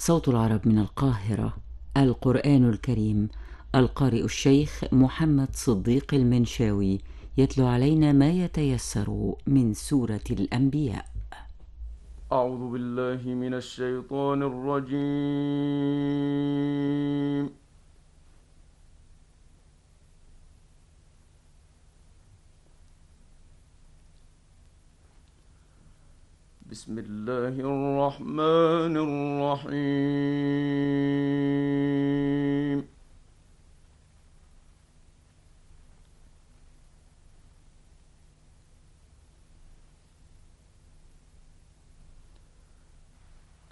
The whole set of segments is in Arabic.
صوت العرب من القاهرة القرآن الكريم القارئ الشيخ محمد صديق المنشاوي يتلو علينا ما يتيسر من سورة الأنبياء. أعوذ بالله من الشيطان الرجيم. بسم الله الرحمن الرحيم.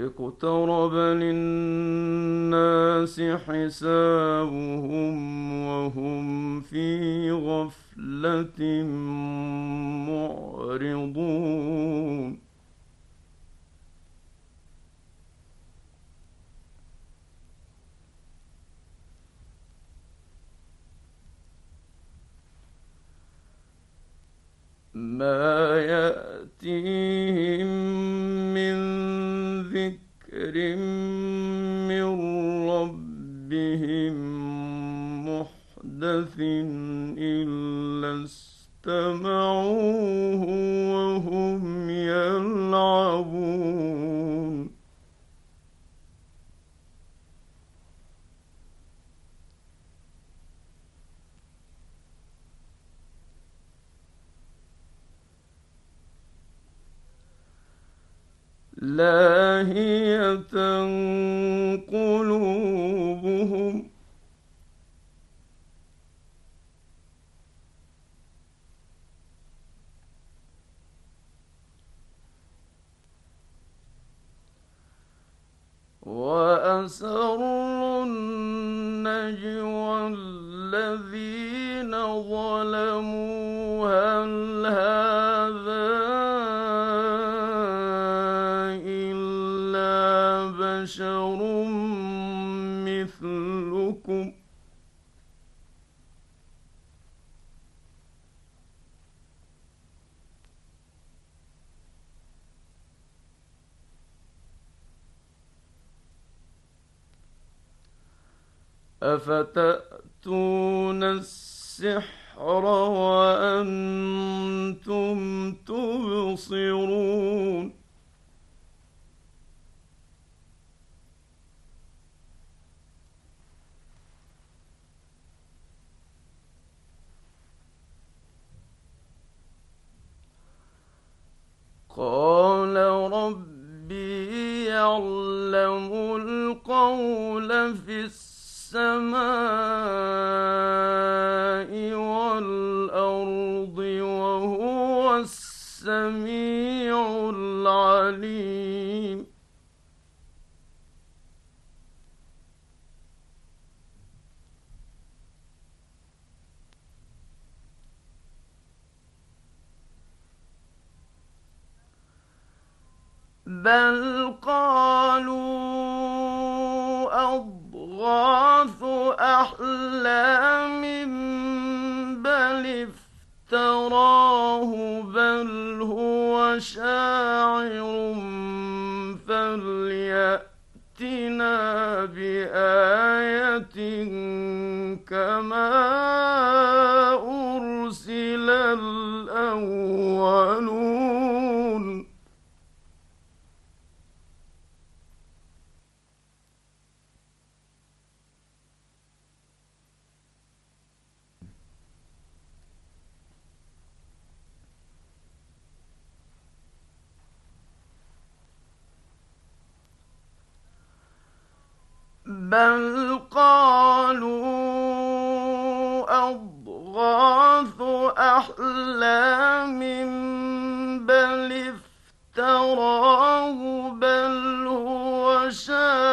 اقترب للناس حسابهم وهم في غفلة معرضون. وأسروا النجوى الذين ظلموا أفتأتون السحر وأنتم تبصرون افتراه بل هو شاعر فليأتنا بآية كما بل قالوا أضغاث أحلام بل افتراه بل هو شاعر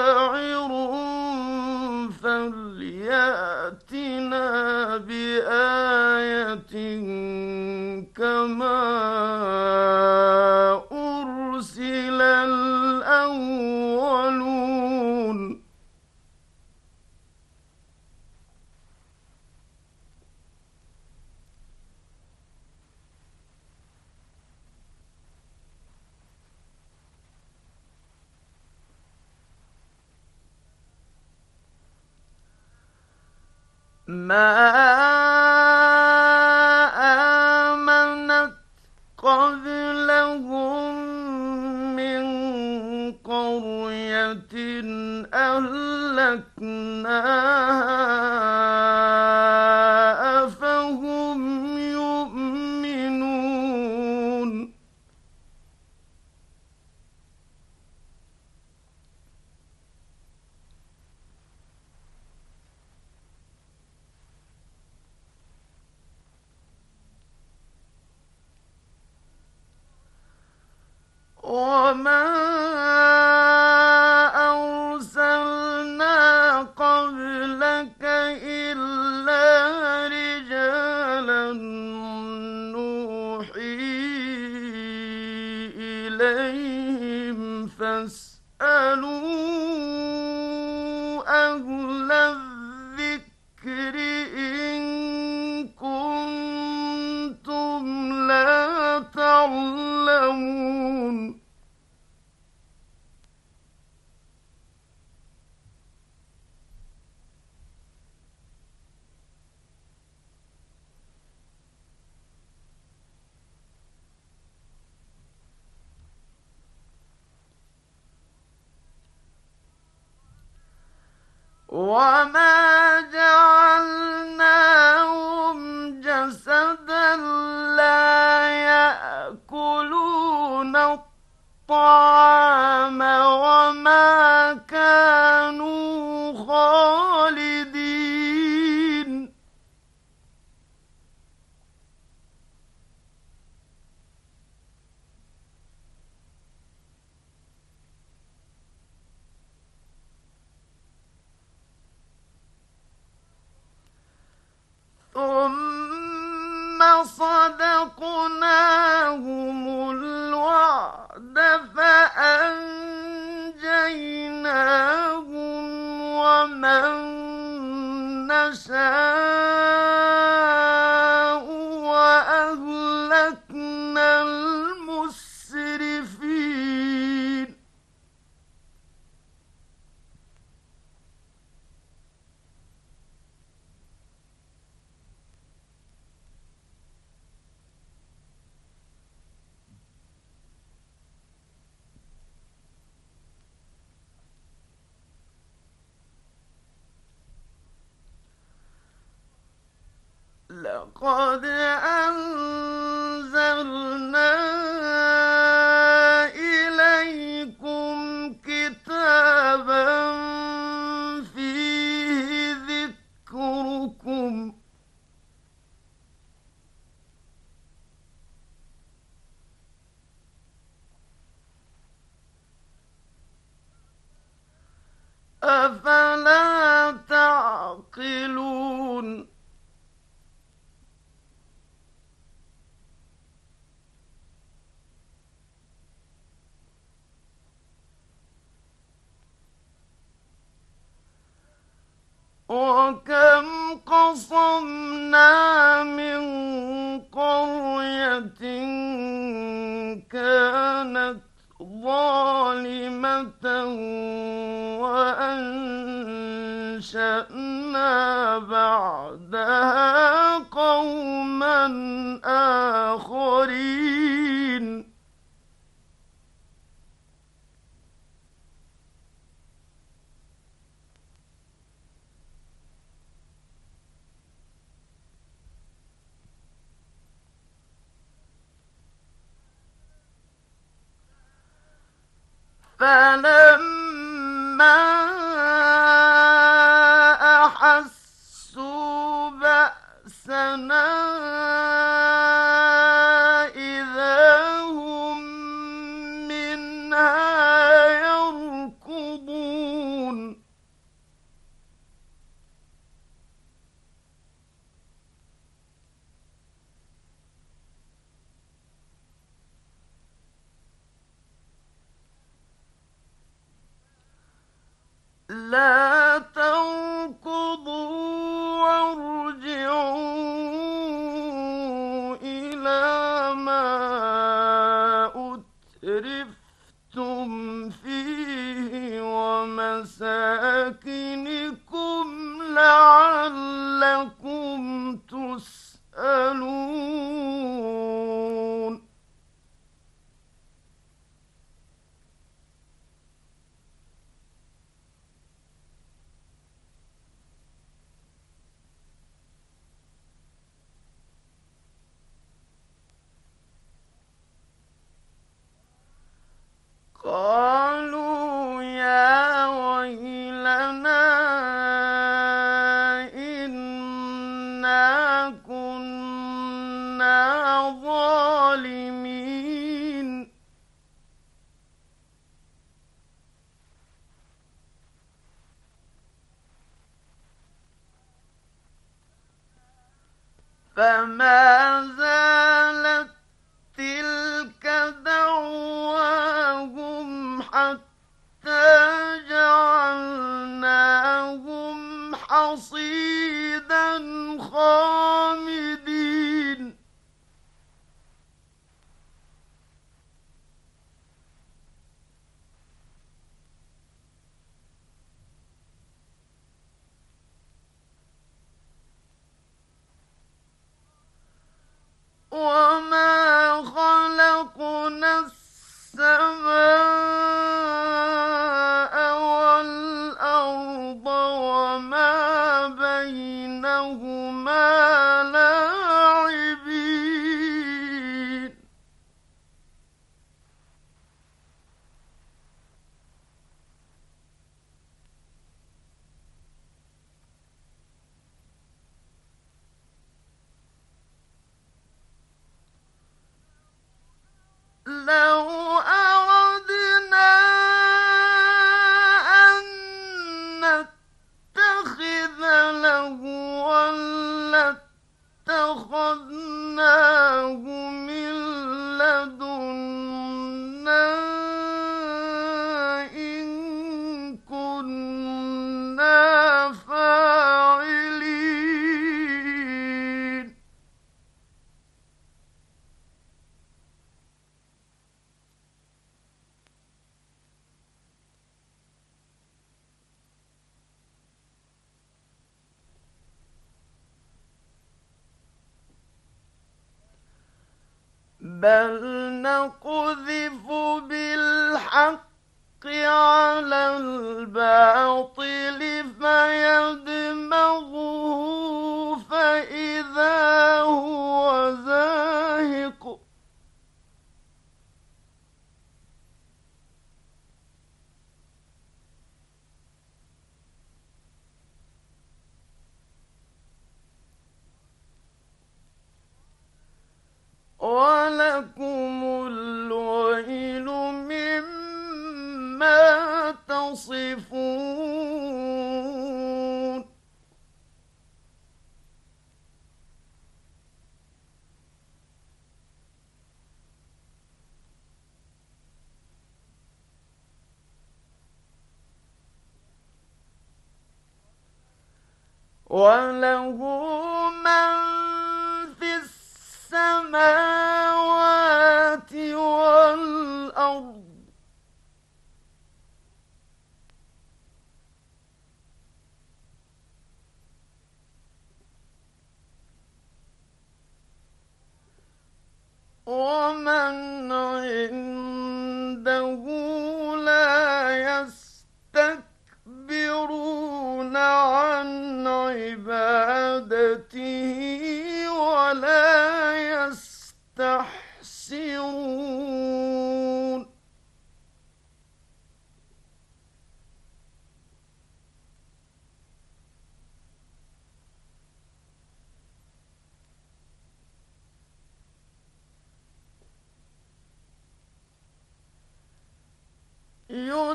فأنجيناهم ومن نشاء أفلا تعقلون؟ وكم فلما فما زالت بل نقذف بالحق على الباطل فيدمغه فإذا هو ولكم الويل مما تصفون. وله من السماوات والأرض. ومن عنده لا يستكبرون عن عبادته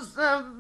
Joseph.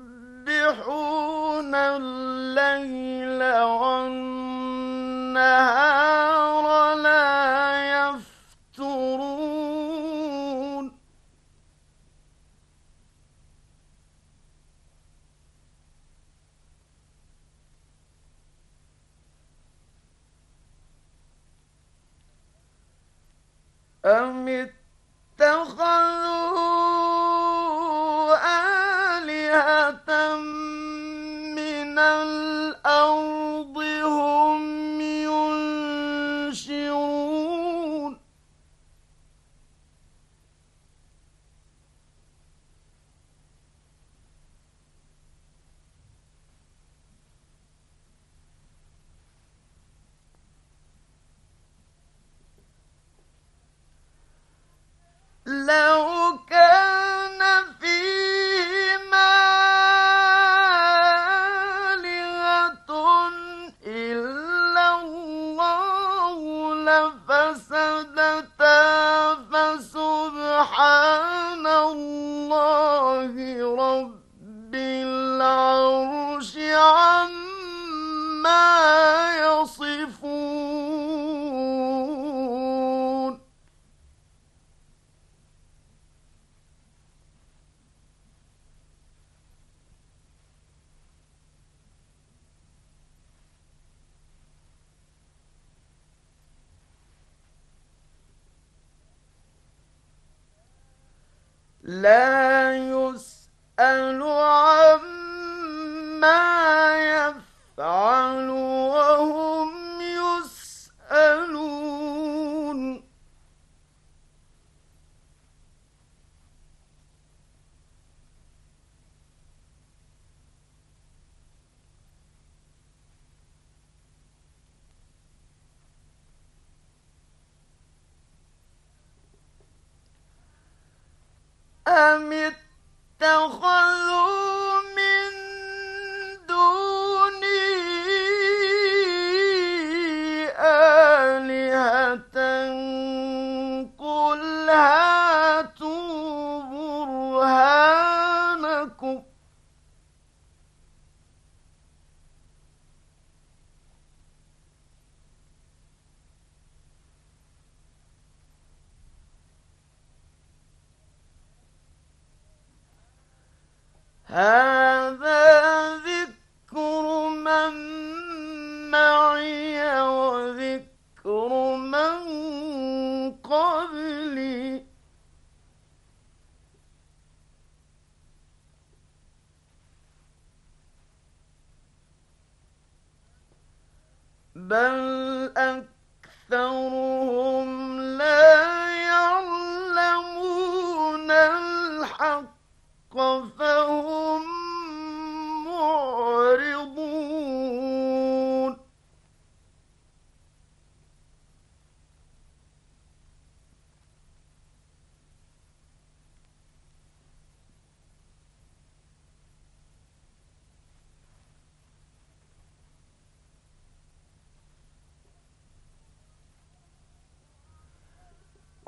Ah.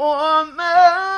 وما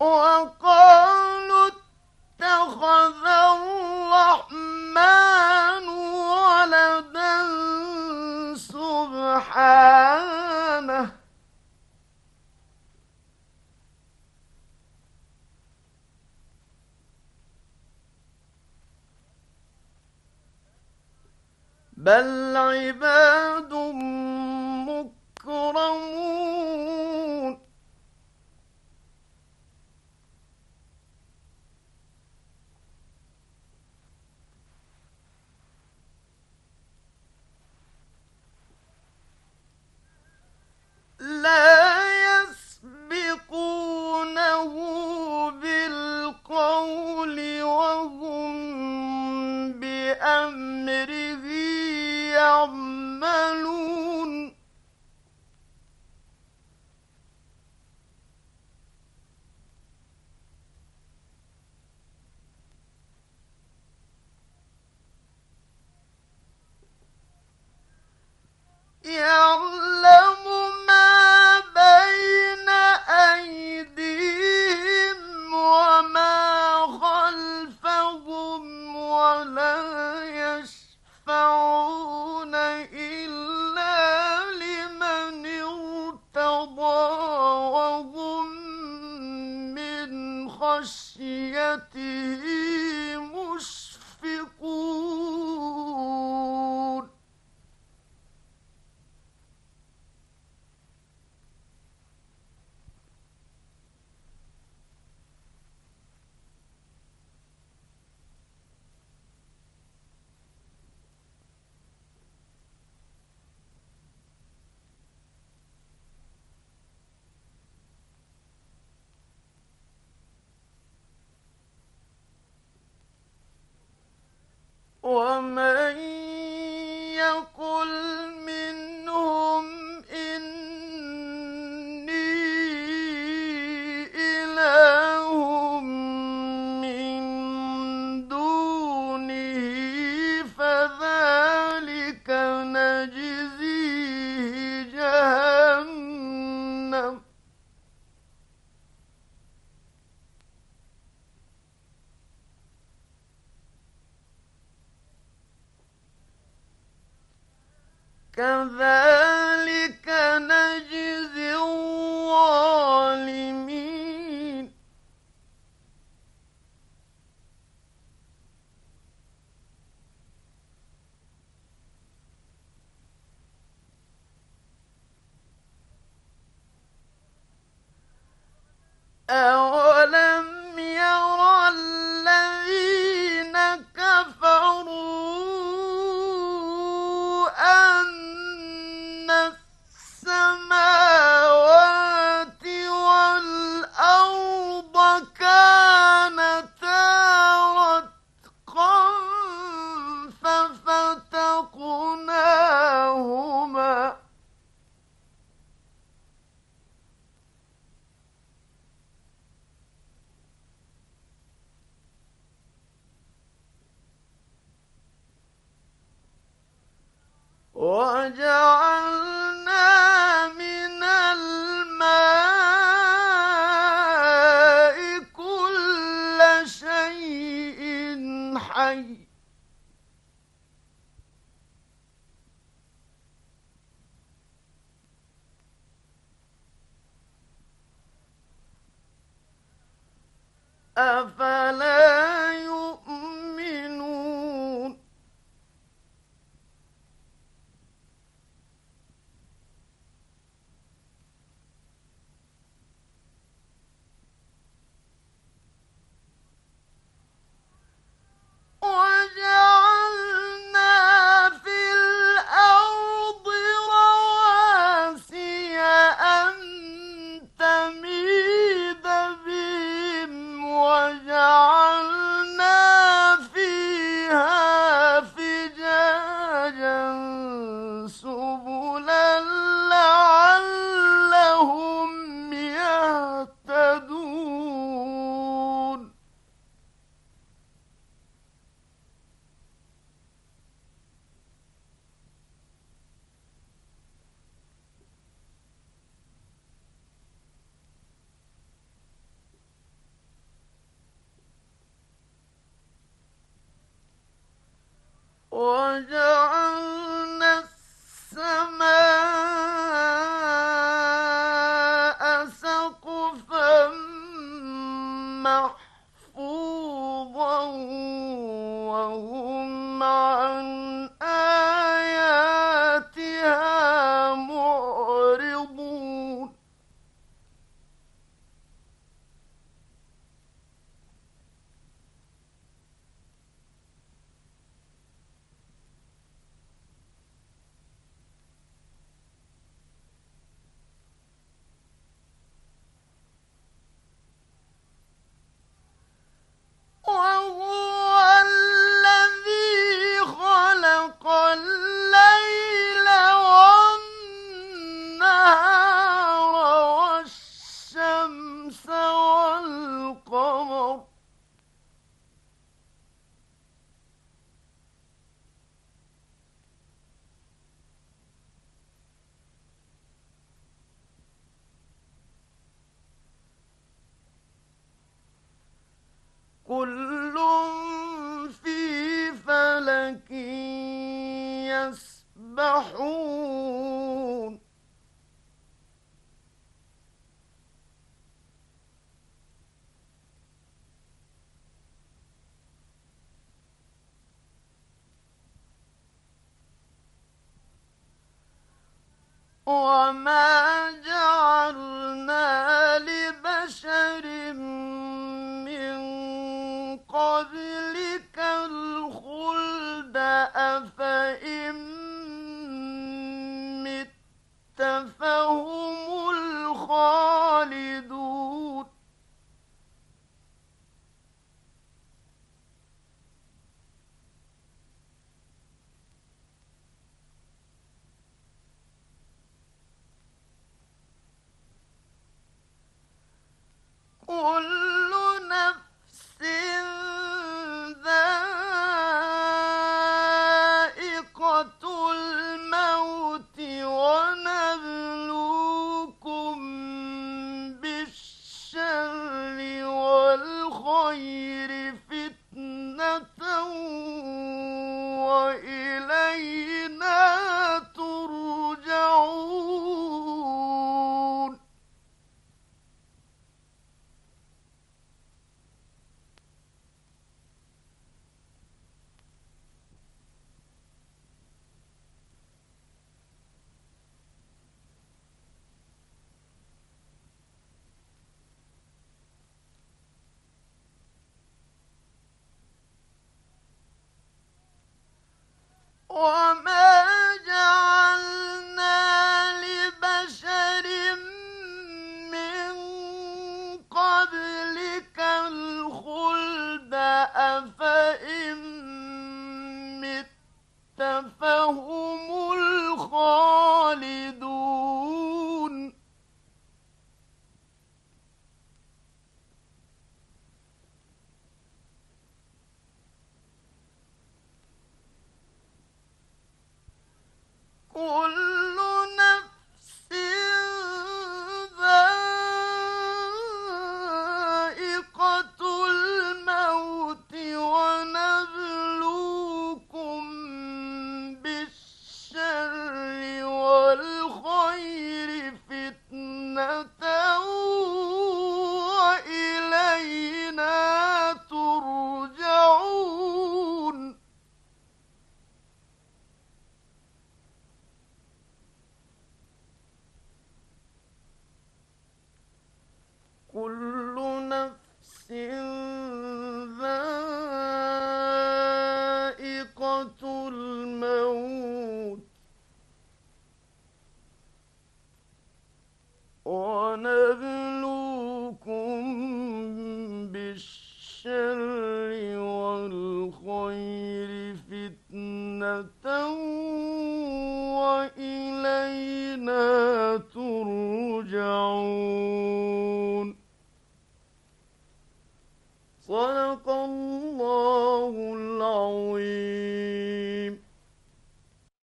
وقالوا اتخذ الرحمن ولدا سبحانه. بل عباد مكرمون لا يسبقونه بالقول وهم بأمره وجعلنا يسبحون